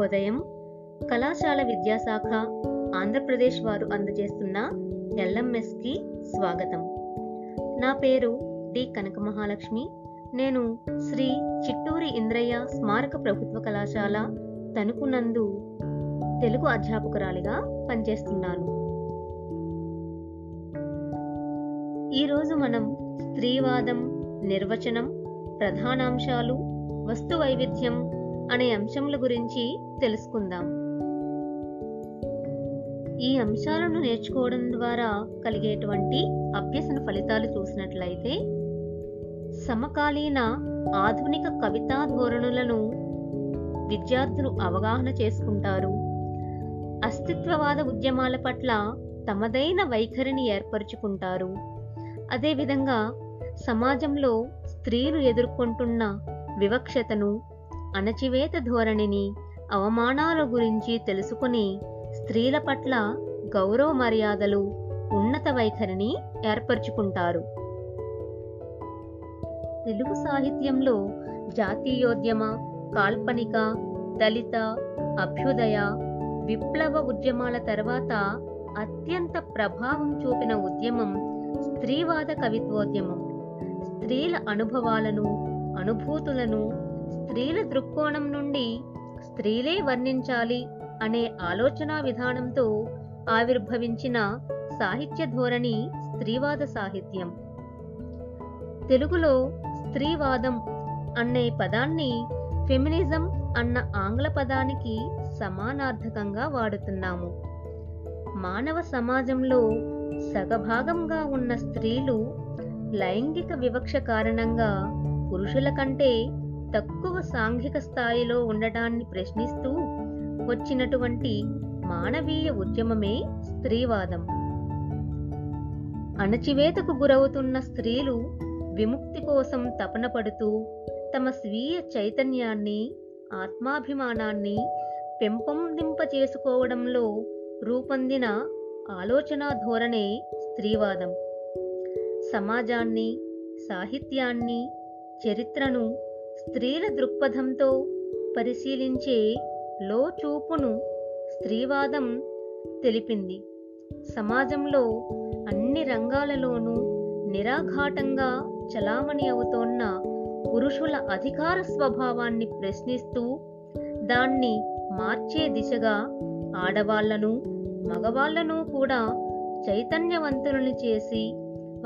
శుభోదయం. కళాశాల విద్యాశాఖ ఆంధ్రప్రదేశ్ వారు అందజేస్తున్న ఎల్ఎంఎస్కి స్వాగతం. నా పేరు డి కనక మహాలక్ష్మి నేను శ్రీ చిట్టూరి ఇంద్రయ్య స్మారక ప్రభుత్వ కళాశాల తణుకునందు తెలుగు అధ్యాపకురాలిగా పనిచేస్తున్నాను. ఈరోజు మనం స్త్రీవాదం నిర్వచనం ప్రధానాంశాలు వస్తు వైవిధ్యం అనే అంశముల గురించి తెలుసుకుందాం. ఈ అంశాలను నేర్చుకోవడం ద్వారా కలిగేటువంటి అభ్యసన ఫలితాలు చూసినట్లయితే సమకాలీన ఆధునిక కవితా ధోరణులను విద్యార్థులు అవగాహన చేసుకుంటారు. అస్తిత్వవాద ఉద్యమాల పట్ల తమదైన వైఖరిని ఏర్పరచుకుంటారు. అదేవిధంగా సమాజంలో స్త్రీలు ఎదుర్కొంటున్న వివక్షతను అణచివేత ధోరణిని అవమానాల గురించి తెలుసుకుని స్త్రీల పట్ల గౌరవ మర్యాదలు ఉన్నత వైఖరిని ఏర్పరచుకుంటారు. తెలుగు సాహిత్యంలో జాతీయోద్యమ కాల్పనిక దళిత అభ్యుదయ విప్లవ ఉద్యమాల తర్వాత అత్యంత ప్రభావం చూపిన ఉద్యమం స్త్రీవాద కవిత్వోద్యమం. స్త్రీల అనుభవాలను అనుభూతులను స్త్రీల దృక్కోణం నుండి స్త్రీలే వర్ణించాలి అనే ఆలోచనా విధానంతో ఆవిర్భవించిన సాహిత్య ధోరణి స్త్రీవాద సాహిత్యం. తెలుగులో స్త్రీవాదం అనే పదాన్ని ఫెమినిజం అన్న ఆంగ్ల పదానికి సమానార్థకంగా వాడుతున్నాము. మానవ సమాజంలో సగభాగంగా ఉన్న స్త్రీలు లైంగిక వివక్ష కారణంగా పురుషుల కంటే తక్కువ సాంఘిక స్థాయిలో ఉండడాన్ని ప్రశ్నిస్తూ వచ్చినటువంటి మానవీయ ఉద్యమమే స్త్రీవాదం. అణచివేతకు గురవుతున్న స్త్రీలు విముక్తి కోసం తపన పడుతూ తమ స్వీయ చైతన్యాన్ని ఆత్మాభిమానాన్ని పెంపొందింపచేసుకోవడంలో రూపొందిన ఆలోచనా ధోరణే స్త్రీవాదం. సమాజాన్ని సాహిత్యాన్ని చరిత్రను స్త్రీల దృక్పథంతో పరిశీలించే లోచూపును స్త్రీవాదం తెలిపింది. సమాజంలో అన్ని రంగాలలోనూ నిరాఘాటంగా చలామణి అవుతోన్న పురుషుల అధికార స్వభావాన్ని ప్రశ్నిస్తూ దాన్ని మార్చే దిశగా ఆడవాళ్ళను మగవాళ్ళను కూడా చైతన్యవంతులను చేసి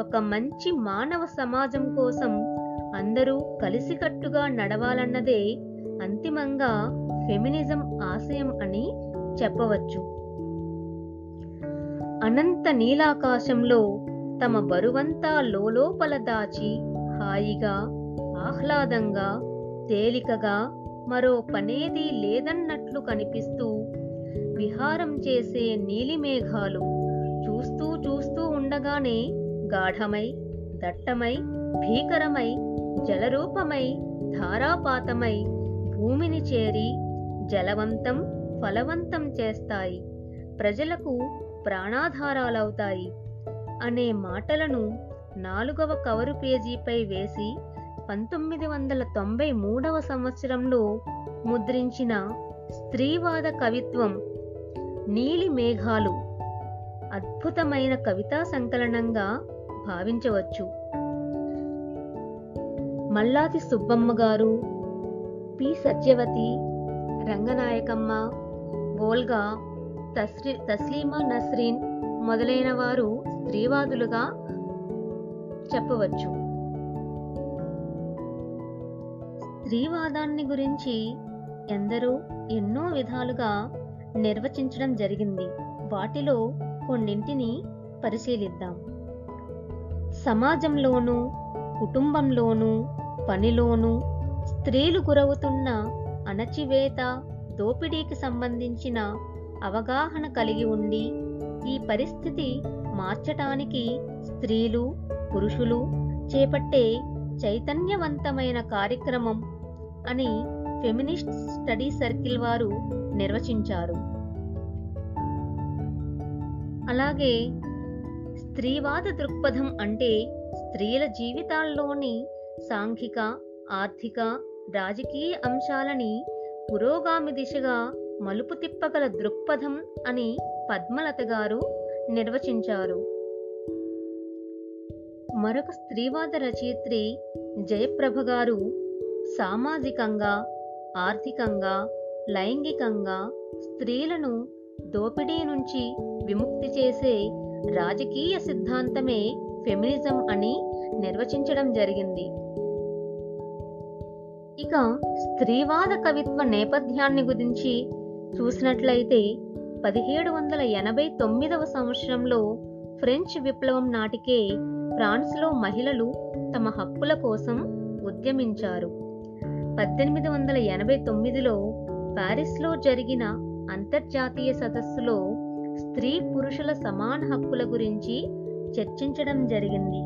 ఒక మంచి మానవ సమాజం కోసం అందరూ కలిసికట్టుగా నడవాలన్నదే అంతిమంగా ఫెమినిజం ఆశయం అని చెప్పవచ్చు. అనంత నీలాకాశంలో తమ బరువంతా లోలోపల దాచి హాయిగా ఆహ్లాదంగా తేలికగా మరో పనేది లేదన్నట్లు కనిపిస్తూ విహారం చేసే నీలిమేఘాలు చూస్తూ చూస్తూ ఉండగానే గాఢమై దట్టమై భీకరమై జలరూపమై ధారాపాతమై భూమిని చేరి జలవంతం ఫలవంతం చేస్తాయి. ప్రజలకు ప్రాణాధారాలవుతాయి. అనే మాటలను నాలుగవ కవరు పేజీపై వేసి పంతొమ్మిది వందల తొంభై మూడవ సంవత్సరంలో ముద్రించిన స్త్రీవాద కవిత్వం నీలి మేఘాలు అద్భుతమైన కవితా సంకలనంగా భావించవచ్చు. మల్లాది సుబ్బమ్మ గారు పి. సత్యవతి రంగనాయకమ్మ బోల్గా తస్రీ తస్లీమా నస్రీన్ మొదలైన వారు స్త్రీవాదులుగా చెప్పవచ్చు. స్త్రీవాదాన్ని గురించి ఎందరో ఎన్నో విధాలుగా నిర్వచించడం జరిగింది. వాటిలో కొన్నింటిని పరిశీలిద్దాం. సమాజంలోనూ కుటుంబంలోనూ పనిలోనూ స్త్రీలు గురవుతున్న అణచివేత దోపిడీకి సంబంధించిన అవగాహన కలిగి ఉండి ఈ పరిస్థితి మార్చటానికి స్త్రీలు పురుషులు చేపట్టే చైతన్యవంతమైన కార్యక్రమం అని ఫెమినిస్ట్ స్టడీ సర్కిల్ వారు నిర్వచించారు. అలాగే స్త్రీవాద దృక్పథం అంటే స్త్రీల జీవితాల్లోని సాంఘిక ఆర్థిక రాజకీయ అంశాలని పురోగామి దిశగా మలుపు తిప్పగల దృక్పథం అని పద్మలత గారు నిర్వచించారు. మరొక స్త్రీవాద రచయిత్రి జయప్రభ గారు సామాజికంగా ఆర్థికంగా లైంగికంగా స్త్రీలను దోపిడీ నుంచి విముక్తి చేసే రాజకీయ సిద్ధాంతమే ఫెమినిజం అని నిర్వచించడం జరిగింది. ఇక స్త్రీవాద కవిత్వ నేపథ్యాన్ని గురించి చూసినట్లయితే పదిహేడు వందల ఎనభై తొమ్మిదవ సంవత్సరంలో ఫ్రెంచ్ విప్లవం నాటికే ఫ్రాన్స్లో మహిళలు తమ హక్కుల కోసం ఉద్యమించారు. పద్దెనిమిది వందల ఎనభై తొమ్మిదిలో ప్యారిస్లో జరిగిన అంతర్జాతీయ సదస్సులో స్త్రీ పురుషుల సమాన హక్కుల గురించి చర్చించడం జరిగింది.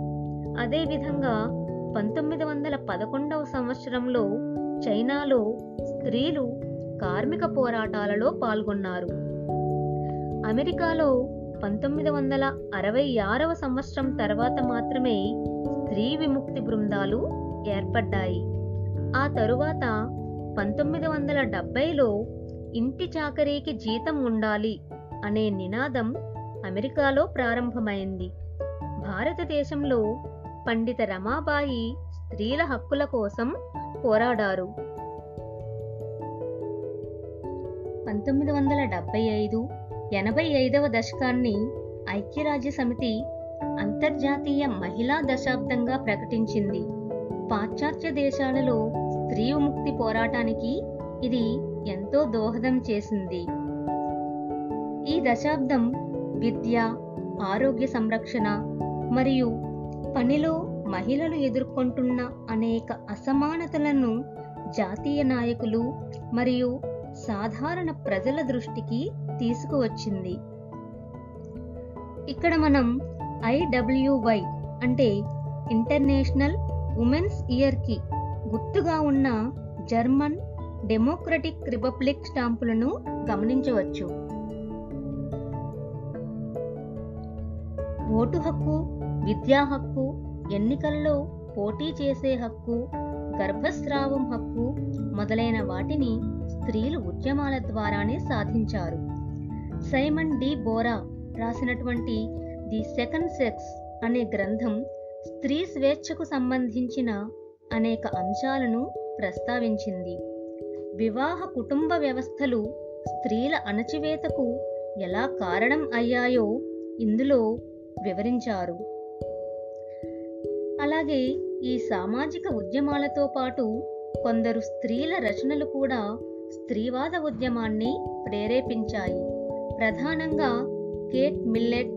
అదేవిధంగా పంతొమ్మిది వందల పదకొండవ సంవత్సరంలో చైనాలో స్త్రీలు కార్మిక పోరాటాలలో పాల్గొన్నారు. అమెరికాలో పంతొమ్మిది వందల అరవై ఆరవ సంవత్సరం తర్వాత మాత్రమే స్త్రీ విముక్తి బృందాలు ఏర్పడ్డాయి. ఆ తరువాత పంతొమ్మిది వందల డెబ్బైలో ఇంటి చాకరీకి జీతం ఉండాలి అనే నినాదం అమెరికాలో ప్రారంభమైంది. భారతదేశంలో పండిత రమాబాయి స్త్రీల హక్కుల కోసం పోరాడారు. పంతొమ్మిది వందల డెబ్బై ఐదు ఎనభై ఐదవ దశకాన్ని ఐక్యరాజ్య సమితి అంతర్జాతీయ మహిళా దశాబ్దంగా ప్రకటించింది. పాశ్చాత్య దేశాలలో స్త్రీ విముక్తి పోరాటానికి ఇది ఎంతో దోహదం చేసింది. ఈ దశాబ్దం విద్య ఆరోగ్య సంరక్షణ మరియు పనిలో మహిళలు ఎదుర్కొంటున్న అనేక అసమానతలను జాతీయ నాయకులు మరియు సాధారణ ప్రజల దృష్టికి తీసుకువచ్చింది. ఇక్కడ మనం ఐడబ్ల్యూవై అంటే ఇంటర్నేషనల్ ఉమెన్స్ ఇయర్కి గుర్తుగా ఉన్న జర్మన్ డెమోక్రటిక్ రిపబ్లిక్ స్టాంపులను గమనించవచ్చు. ఓటు హక్కు విద్యా హక్కు ఎన్నికల్లో పోటీ చేసే హక్కు గర్భస్రావం హక్కు మొదలైన వాటిని స్త్రీలు ఉద్యమాల ద్వారానే సాధించారు. సైమన్ డి బోరా రాసినటువంటి ది సెకండ్ సెక్స్ అనే గ్రంథం స్త్రీ స్వేచ్ఛకు సంబంధించిన అనేక అంశాలను ప్రస్తావించింది. వివాహ కుటుంబ వ్యవస్థలు స్త్రీల అణచివేతకు ఎలా కారణం అయ్యాయో ఇందులో వివరించారు. అలాగే ఈ సామాజిక ఉద్యమాలతో పాటు కొందరు స్త్రీల రచనలు కూడా స్త్రీవాద ఉద్యమాన్ని ప్రేరేపించాయి. ప్రధానంగా కేట్ మిల్లెట్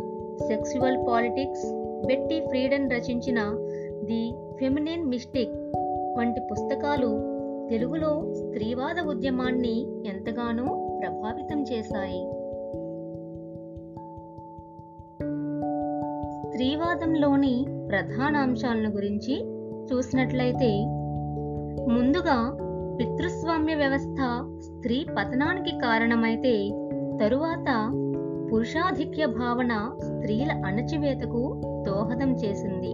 సెక్సువల్ పాలిటిక్స్ బెట్టి ఫ్రీడన్ రచించిన ది ఫెమినిన్ మిస్టిక్ వంటి పుస్తకాలు తెలుగులో స్త్రీవాద ఉద్యమాన్ని ఎంతగానో ప్రభావితం చేశాయి. స్త్రీవాదంలోని ప్రధాన అంశాలను గురించి చూసినట్లయితే ముందుగా పితృస్వామ్య వ్యవస్థ స్త్రీ పతనానికి కారణమైతే తరువాత పురుషాధిక్య భావన స్త్రీల అణచివేతకు దోహదం చేసింది.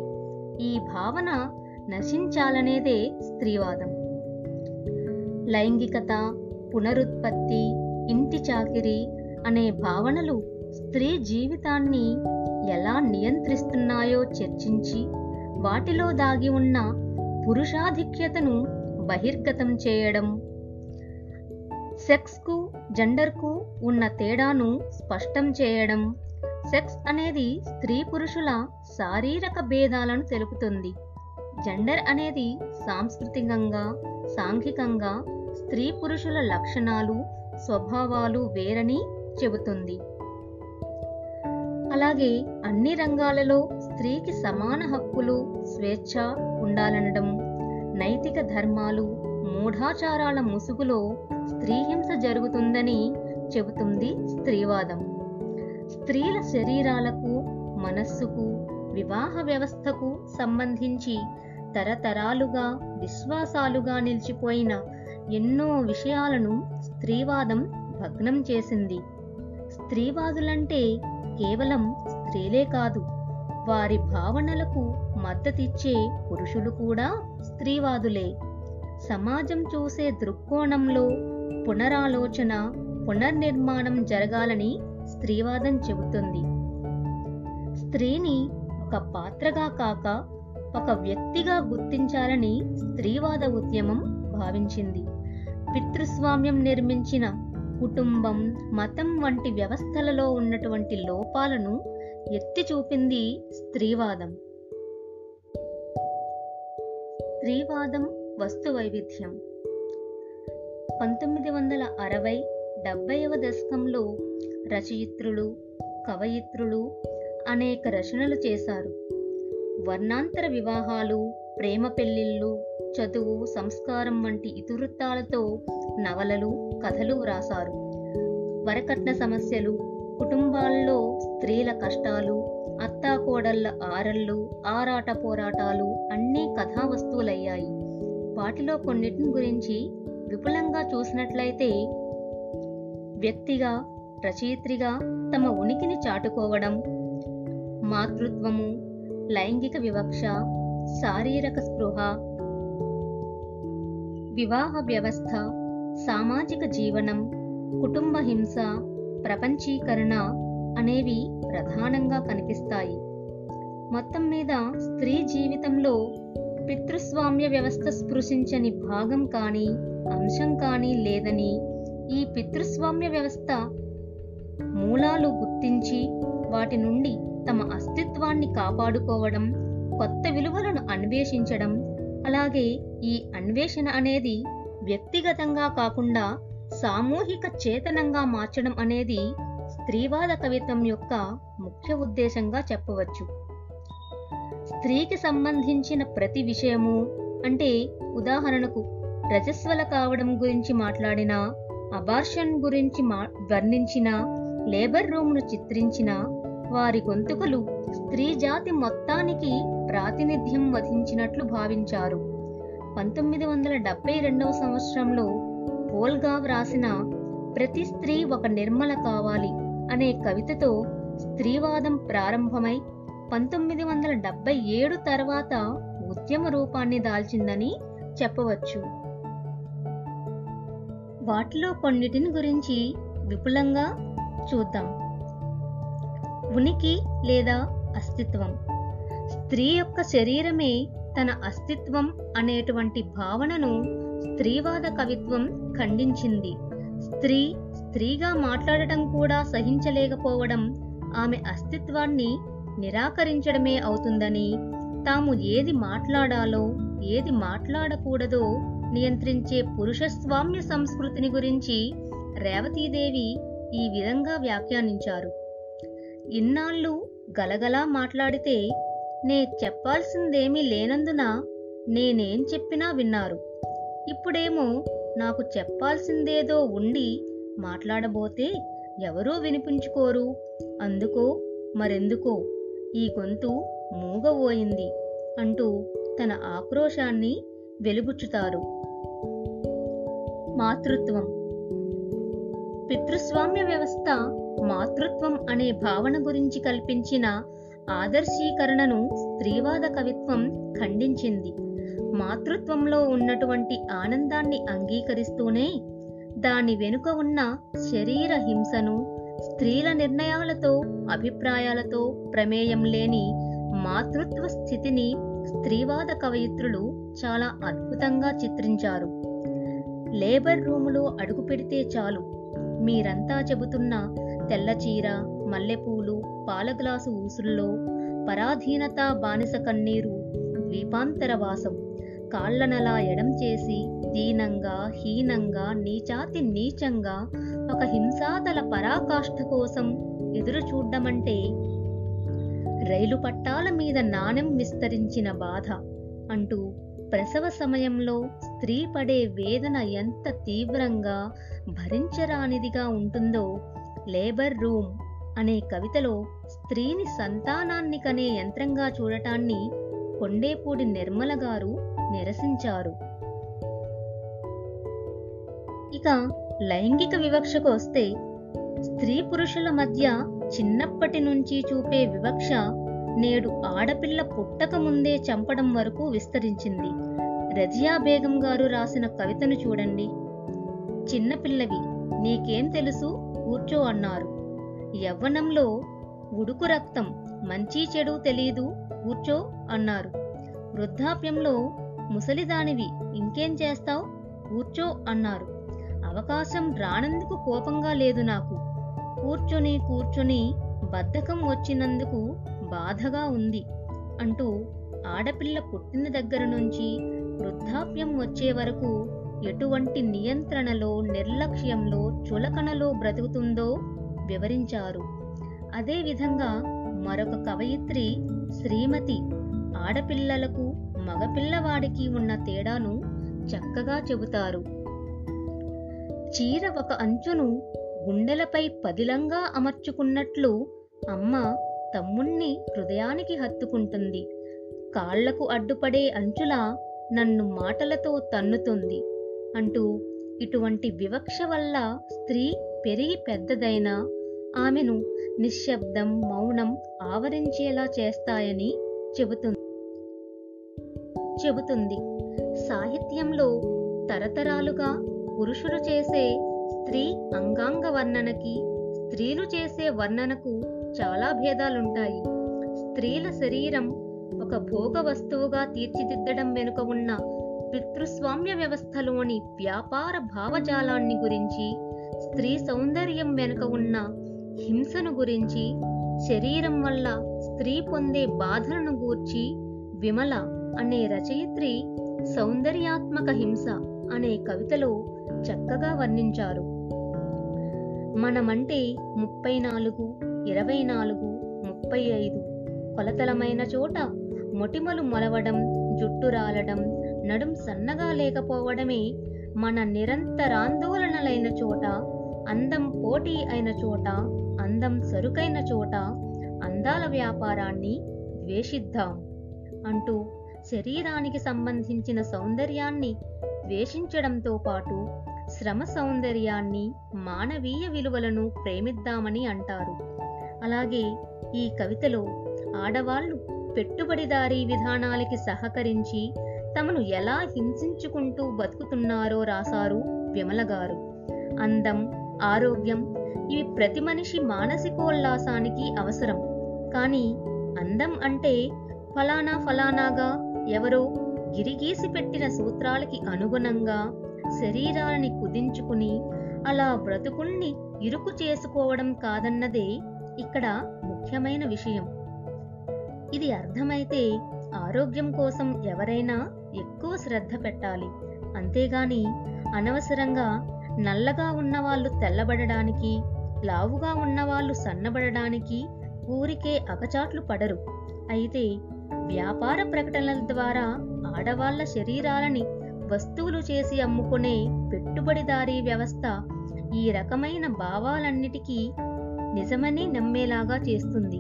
ఈ భావన నశించాలనేదే స్త్రీవాదం. లైంగికత పునరుత్పత్తి ఇంటి చాకిరి అనే భావనలు స్త్రీ జీవితాన్ని ఎలా నియంత్రిస్తున్నాయో చర్చించి వాటిలో దాగి ఉన్న పురుషాధిక్యతను బహిర్గతం చేయడం. సెక్స్కు జెండర్కు ఉన్న తేడాను స్పష్టం చేయడం. సెక్స్ అనేది స్త్రీ పురుషుల శారీరక భేదాలను తెలుపుతుంది. జెండర్ అనేది సాంస్కృతికంగా సాంఘికంగా స్త్రీ పురుషుల లక్షణాలు స్వభావాలు వేరని చెబుతుంది. అలాగే అన్ని రంగాలలో స్త్రీకి సమాన హక్కులు స్వేచ్ఛ ఉండాలనడం నైతిక ధర్మాలు మూఢాచారాల ముసుగులో స్త్రీహింస జరుగుతుందని చెబుతుంది స్త్రీవాదం. స్త్రీల శరీరాలకు మనస్సుకు వివాహ వ్యవస్థకు సంబంధించి తరతరాలుగా విశ్వాసాలుగా నిలిచిపోయిన ఎన్నో విషయాలను స్త్రీవాదం భగ్నం చేసింది. స్త్రీవాదులంటే కేవలం స్త్రీలే కాదు వారి భావనలకు మద్దతిచ్చే పురుషులు కూడా స్త్రీవాదులే. సమాజం చూసే దృక్కోణంలో పునరాలోచన పునర్నిర్మాణం జరగాలని స్త్రీవాదం చెబుతుంది. స్త్రీని ఒక పాత్రగా కాక ఒక వ్యక్తిగా గుర్తించాలని స్త్రీవాద ఉద్యమం భావించింది. పితృస్వామ్యం నిర్మించిన కుటుంబం మతం వంటి వ్యవస్థలలో ఉన్నటువంటి లోపాలను ఎత్తి చూపింది స్త్రీవాదం. స్త్రీవాదం వస్తు వైవిధ్యం. పంతొమ్మిది వందల అరవై డెబ్బైవ దశకంలో రచయిత్రులు కవయిత్రులు అనేక రచనలు చేశారు. వర్ణాంతర వివాహాలు ప్రేమ పెళ్ళిళ్ళు చదువు సంస్కారం వంటి ఇతివృత్తాలతో నవలలు కథలు వ్రాసారు వరకట్న సమస్యలు కుటుంబాల్లో స్త్రీల కష్టాలు అత్తాకోడళ్ళ ఆరళ్ళు ఆరాట పోరాటాలు అన్నీ కథా వస్తువులయ్యాయి వాటిలో కొన్నిటిని గురించి విపులంగా చూసినట్లయితే వ్యక్తిగా రచయిత్రిగా తమ ఉనికిని చాటుకోవడం మాతృత్వము లైంగిక వివక్ష శారీరక స్పృహ వివాహ వ్యవస్థ సామాజిక జీవనం కుటుంబ హింస ప్రపంచీకరణ అనేవి ప్రధానంగా కనిపిస్తాయి. మొత్తం మీద స్త్రీ జీవితంలో పితృస్వామ్య వ్యవస్థ స్పృశించని భాగం కానీ అంశం కానీ లేదని ఈ పితృస్వామ్య వ్యవస్థ మూలాలు గుర్తించి వాటి నుండి తమ అస్తిత్వాన్ని కాపాడుకోవడం కొత్త విలువలను అన్వేషించడం అలాగే ఈ అన్వేషణ అనేది వ్యక్తిగతంగా కాకుండా సామూహిక చేతనంగా మార్చడం అనేది స్త్రీవాద కవిత్వం యొక్క ముఖ్య ఉద్దేశంగా చెప్పవచ్చు. స్త్రీకి సంబంధించిన ప్రతి విషయము అంటే ఉదాహరణకు రజస్వల కావడం గురించి మాట్లాడిన అబార్షన్ గురించి మా వర్ణించిన లేబర్ రూమ్ను చిత్రించిన వారి గొంతుకలు స్త్రీ జాతి మొత్తానికి ప్రాతినిధ్యం వహించినట్లు భావించారు. పంతొమ్మిది వందల డెబ్బై రెండవ సంవత్సరంలో పోల్గా వ్రాసిన ప్రతి స్త్రీ ఒక నిర్మల కావాలి అనే కవితతో స్త్రీవాదం ప్రారంభమై పంతొమ్మిది వందల డెబ్బై ఏడు తర్వాత ఉద్యమ రూపాన్ని దాల్చిందని చెప్పవచ్చు. వాటిలో కొన్నిటిని గురించి విపులంగా చూద్దాం. ఉనికి లేదా అస్తిత్వం. స్త్రీ యొక్క శరీరమే తన అస్తిత్వం అనేటువంటి భావనను స్త్రీవాద కవిత్వం ఖండించింది. స్త్రీ స్త్రీగా మాట్లాడటం కూడా సహించలేకపోవడం ఆమె అస్తిత్వాన్ని నిరాకరించడమే అవుతుందని తాము ఏది మాట్లాడాలో ఏది మాట్లాడకూడదో నియంత్రించే పురుషస్వామ్య సంస్కృతిని గురించి రేవతీదేవి ఈ విధంగా వ్యాఖ్యానించారు. ఇన్నాళ్ళు గలగలా మాట్లాడితే నే చెప్పాల్సిందేమీ లేనందున నేనేం చెప్పినా విన్నారు. ఇప్పుడేమో నాకు చెప్పాల్సిందేదో ఉండి మాట్లాడబోతే ఎవరూ వినిపించుకోరు. అందుకో మరెందుకో ఈ గొంతు మూగబోయింది అంటూ తన ఆక్రోశాన్ని వెలుగుచ్చుతారు మాతృత్వం. పితృస్వామ్య వ్యవస్థ మాతృత్వం అనే భావన గురించి కల్పించిన ఆదర్శీకరణను స్త్రీవాద కవిత్వం ఖండించింది. మాతృత్వంలో ఉన్నటువంటి ఆనందాన్ని అంగీకరిస్తూనే దాని వెనుక ఉన్న శరీర హింసను స్త్రీల నిర్ణయాలతో అభిప్రాయాలతో ప్రమేయం లేని మాతృత్వ స్థితిని స్త్రీవాద కవయిత్రులు చాలా అద్భుతంగా చిత్రించారు. లేబర్ రూములో అడుగు పెడితే చాలు. మీరంతా చెబుతున్న తెల్ల చీర మల్లెపూలు పాల గ్లాసు ఊసుల్లో పరాధీనత బానిస కన్నీరు ద్వీపాంతర వాసం. కాళ్ళనలా ఎడం చేసి దీనంగా హీనంగా నీచాతి నీచంగా ఒక హింసాతల పరాకాష్ఠ కోసం ఎదురు చూడ్డమంటే రైలు పట్టాల మీద నాణెం విస్తరించిన బాధ అంటూ ప్రసవ సమయంలో స్త్రీ పడే వేదన ఎంత తీవ్రంగా భరించరానిదిగా ఉంటుందో లేబర్ రూమ్ అనే కవితలో స్త్రీని సంతానాన్ని కనే యంత్రంగా చూడటాన్ని కొండేపూడి నిర్మల గారు నిరసించారు. ఇక లైంగిక వివక్షకు వస్తే స్త్రీ పురుషుల మధ్య చిన్నప్పటి నుంచి చూపే వివక్ష నేడు ఆడపిల్ల పుట్టక ముందే చంపడం వరకు విస్తరించింది. రజియా బేగం గారు రాసిన కవితను చూడండి. చిన్నపిల్లవి నీకేం తెలుసు? కూర్చో అన్నారు. యవ్వనంలో ఉడుకు రక్తం మంచి చెడు తెలీదు కూర్చో అన్నారు. వృద్ధాప్యంలో ముసలిదానివి ఇంకేం చేస్తావు? కూర్చో అన్నారు. అవకాశం రానందుకు కోపంగా లేదు నాకు. కూర్చొని కూర్చొని బద్ధకం వచ్చినందుకు బాధగా ఉంది అంటూ ఆడపిల్ల పుట్టిన దగ్గర నుంచి వృద్ధాప్యం వచ్చే వరకు ఎటువంటి నియంత్రణలో నిర్లక్ష్యంలో చులకనలో బ్రతుకుతుందో వివరించారు. అదేవిధంగా మరొక కవయిత్రి శ్రీమతి ఆడపిల్లలకు మగపిల్లవాడికి ఉన్న తేడాను చక్కగా చెబుతారు. చీర ఒక అంచును గుండెలపై పదిలంగా అమర్చుకున్నట్లు అమ్మ తమ్ముణ్ణి హృదయానికి హత్తుకుంటుంది. కాళ్ళకు అడ్డుపడే అంచులా నన్ను మాటలతో తన్నుతుంది. అంటూ ఇటువంటి వివక్ష వల్ల స్త్రీ పెరిగి పెద్దదైనా ఆమెను నిశ్శబ్దం మౌనం ఆవరించేలా చేస్తాయని చెబుతుంది. చెబుతుంది. సాహిత్యంలో తరతరాలుగా పురుషులు చేసే స్త్రీ అంగాంగ వర్ణనకి స్త్రీలు చేసే వర్ణనకు చాలా భేదాలుంటాయి. స్త్రీల శరీరం ఒక భోగ వస్తువుగా తీర్చిదిద్దడం వెనుక ఉన్న పితృస్వామ్య వ్యవస్థలోని వ్యాపార భావజాలాన్ని గురించి స్త్రీ సౌందర్యం వెనుక ఉన్న హింసను గురించి శరీరం వల్ల స్త్రీ పొందే బాధలను గూర్చి విమల అనే రచయిత్రి సౌందర్యాత్మక హింస అనే కవితలో చక్కగా వర్ణించారు. మనమంటే ముప్పై నాలుగు ఇరవై నాలుగు ముప్పై ఐదు కొలతలమైన చోట మొటిమలు మొలవడం జుట్టు రాలడం నడుం సన్నగా లేకపోవడమే మన నిరంతరాందోళనలైన చోట అందం పోటీ అయిన చోట అందం సరుకైన చోట అందాల వ్యాపారాన్ని ద్వేషిద్దాం అంటూ శరీరానికి సంబంధించిన సౌందర్యాన్ని ద్వేషించడంతో పాటు శ్రమ సౌందర్యాన్ని మానవీయ విలువలను ప్రేమిద్దామని అంటారు. అలాగే ఈ కవితలో ఆడవాళ్ళు పెట్టుబడిదారీ విధానాలకి సహకరించి తమను ఎలా హింసించుకుంటూ బతుకుతున్నారో రాశారు విమల గారు. అందం ఆరోగ్యం ఇవి ప్రతి మనిషి మానసికోల్లాసానికి అవసరం. కానీ అందం అంటే ఫలానా ఫలానాగా ఎవరో గిరిగీసి పెట్టిన సూత్రాలకి అనుగుణంగా శరీరాన్ని కుదించుకుని అలా బ్రతుకుణ్ణి ఇరుకు చేసుకోవడం కాదన్నదే ఇక్కడ ముఖ్యమైన విషయం. ఇది అర్థమైతే ఆరోగ్యం కోసం ఎవరైనా ఎక్కువ శ్రద్ధ పెట్టాలి. అంతేగాని అనవసరంగా నల్లగా ఉన్నవాళ్ళు తెల్లబడడానికి లావుగా ఉన్నవాళ్ళు సన్నబడడానికి ఊరికే అకచాట్లు పడరు. అయితే వ్యాపార ప్రకటనల ద్వారా ఆడవాళ్ళ శరీరాలని వస్తువులు చేసి అమ్ముకునే పెట్టుబడిదారీ వ్యవస్థ ఈ రకమైన భావాలన్నిటికీ నిజమని నమ్మేలాగా చేస్తుంది.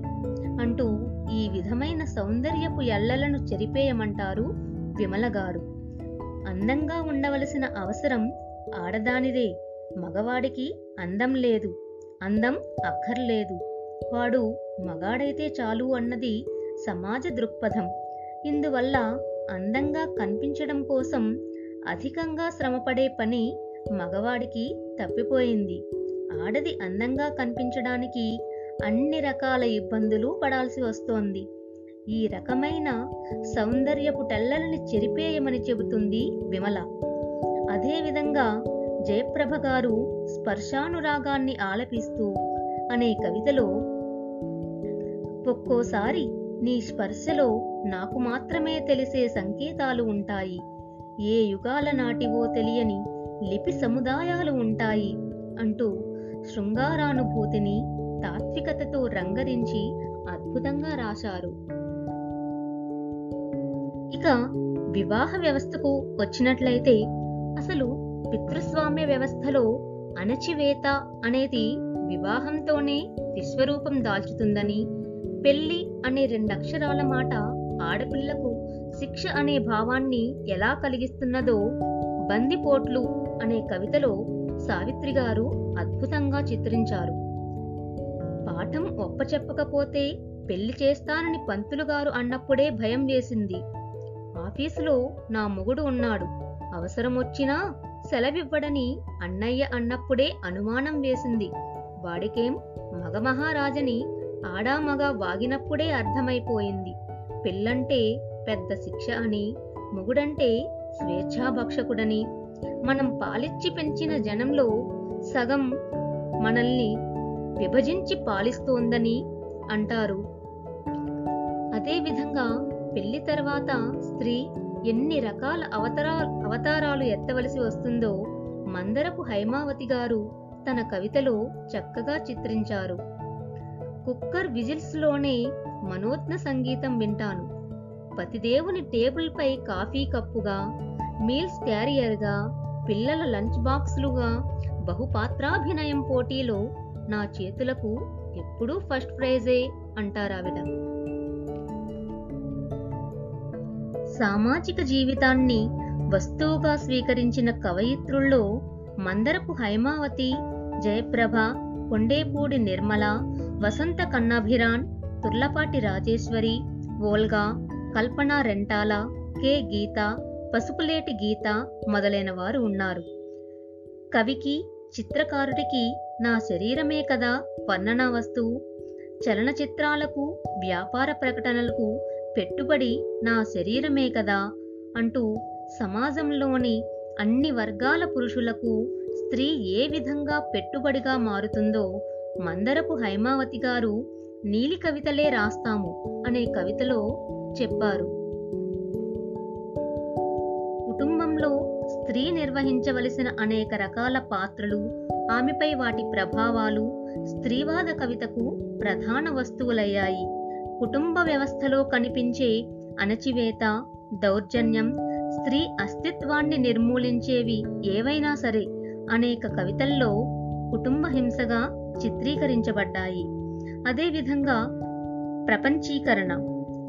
అంటూ ఈ విధమైన సౌందర్యపు ఎల్లలను చెరిపేయమంటారు విమల గారు అందంగా ఉండవలసిన అవసరం ఆడదానిదే. మగవాడికి అందం లేదు. అందం అక్కర్లేదు. వాడు మగాడైతే చాలు అన్నది సమాజ దృక్పథం. ఇందువల్ల అందంగా కనిపించడం కోసం అధికంగా శ్రమపడే పని మగవాడికి తప్పిపోయింది. ఆడది అందంగా కనిపించడానికి అన్ని రకాల ఇబ్బందులు పడాల్సి వస్తోంది. ఈ రకమైన సౌందర్యపు టెల్లలని చెరిపేయమని చెబుతుంది విమల. అదేవిధంగా జయప్రభ గారు స్పర్శానురాగాన్ని ఆలపిస్తూ అనే కవితలో ఒక్కోసారి నీ స్పర్శలో నాకు మాత్రమే తెలిసే సంకేతాలు ఉంటాయి. ఏ యుగాల నాటివో తెలియని లిపి సముదాయాలు ఉంటాయి అంటూ శృంగారానుభూతిని తాత్వికతతో రంగరించి అద్భుతంగా రాశారు. ఇక వివాహ వ్యవస్థకు వచ్చినట్లయితే అసలు పితృస్వామ్య వ్యవస్థలో అణచివేత అనేది వివాహంతోనే విశ్వరూపం దాల్చుతుందని పెళ్ళి అనే రెండక్షరాల మాట ఆడపిల్లకు శిక్ష అనే భావాన్ని ఎలా కలిగిస్తున్నదో బందిపోట్లు అనే కవితలో సావిత్రి గారు అద్భుతంగా చిత్రించారు. పాఠం ఒప్పచెప్పకపోతే పెళ్ళి చేస్తానని పంతులు గారు అన్నప్పుడే భయం వేసింది. ఆఫీసులో నా మొగుడు ఉన్నాడు. అవసరం వచ్చినా సెలవివ్వడని అన్నయ్య అన్నప్పుడే అనుమానం వేసింది. వాడికేం మగమహారాజని ఆడామగ వాగినప్పుడే అర్థమైపోయింది. పెళ్ళంటే పెద్ద శిక్ష అని మొగుడంటే స్వేచ్ఛాభక్షకుడని మనం పాలిచ్చి పెంచిన జనంలో సగం మనల్ని విభజించి పాలిస్తోందని అంటారు. అదేవిధంగా పెళ్ళి తర్వాత స్త్రీ ఎన్ని రకాల అవతారా అవతారాలు ఎత్తవలసి వస్తుందో మందరపు హైమావతి గారు తన కవితలో చక్కగా చిత్రించారు. కుక్కర్ విజిల్స్లోనే మనోజ్ఞ సంగీతం వింటాను. పతిదేవుని టేబుల్పై కాఫీ కప్పుగా మీల్స్ క్యారియర్గా పిల్లల లంచ్ బాక్సులుగా బహుపాత్రాభినయం పోటీలో నా చేతులకు ఎప్పుడూ ఫస్ట్ ప్రైజే అంటారావిడ. సామాజిక జీవితాన్ని వస్తువుగా స్వీకరించిన కవయిత్రుల్లో మందరపు హైమావతి జయప్రభ కొండేపూడి నిర్మల వసంత కన్నాభిరాన్ తుర్లపాటి రాజేశ్వరి వోల్గా కల్పన రెంటాల కె గీత పసుపులేటి గీత మొదలైన వారు ఉన్నారు. కవికి చిత్రకారుడికి నా శరీరమే కదా వర్ణనా వస్తువు. చలనచిత్రాలకు వ్యాపార ప్రకటనలకు పెట్టుబడి నా శరీరమే కదా అంటూ సమాజంలోని అన్ని వర్గాల పురుషులకు స్త్రీ ఏ విధంగా పెట్టుబడిగా మారుతుందో మందరపు హైమావతి గారు నీలి కవితలే రాస్తాము అనే కవితలో చెప్పారు. కుటుంబంలో స్త్రీ నిర్వహించవలసిన అనేక రకాల పాత్రలు ఆమెపై వాటి ప్రభావాలు స్త్రీవాద కవితకు ప్రధాన వస్తువులయ్యాయి. కుటుంబ వ్యవస్థలో కనిపించే అణచివేత దౌర్జన్యం స్త్రీ అస్తిత్వాన్ని నిర్మూలించేవి ఏవైనా సరే అనేక కవితల్లో కుటుంబ హింసగా చిత్రీకరించబడ్డాయి. అదేవిధంగా ప్రపంచీకరణ.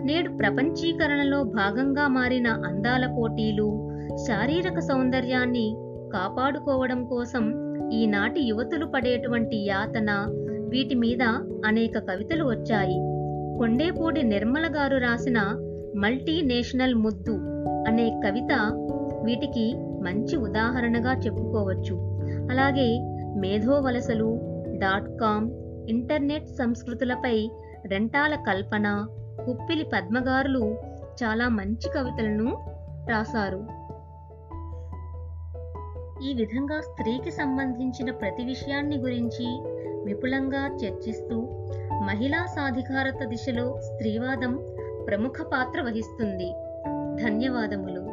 నేడు ప్రపంచీకరణలో భాగంగా మారిన అందాల పోటీలు శారీరక సౌందర్యాన్ని కాపాడుకోవడం కోసం ఈనాటి యువతులు పడేటువంటి యాతన వీటి మీద అనేక కవితలు వచ్చాయి. కొండేపూడి నిర్మల గారు రాసిన మల్టీ నేషనల్ ముద్దు అనే కవిత వీటికి మంచి ఉదాహరణగా చెప్పుకోవచ్చు. అలాగే మేధోవలసలు డాట్ కామ్ ఇంటర్నెట్ సంస్కృతులపై రెంటాల కల్పన కుప్పిలి పద్మగారులు చాలా మంచి కవితలను రాశారు. ఈ విధంగా స్త్రీకి సంబంధించిన ప్రతి విషయాన్ని గురించి విపులంగా చర్చిస్తూ మహిళా సాధికారత దిశలో స్త్రీవాదం ప్రముఖ పాత్ర వహిస్తుంది. ధన్యవాదములు.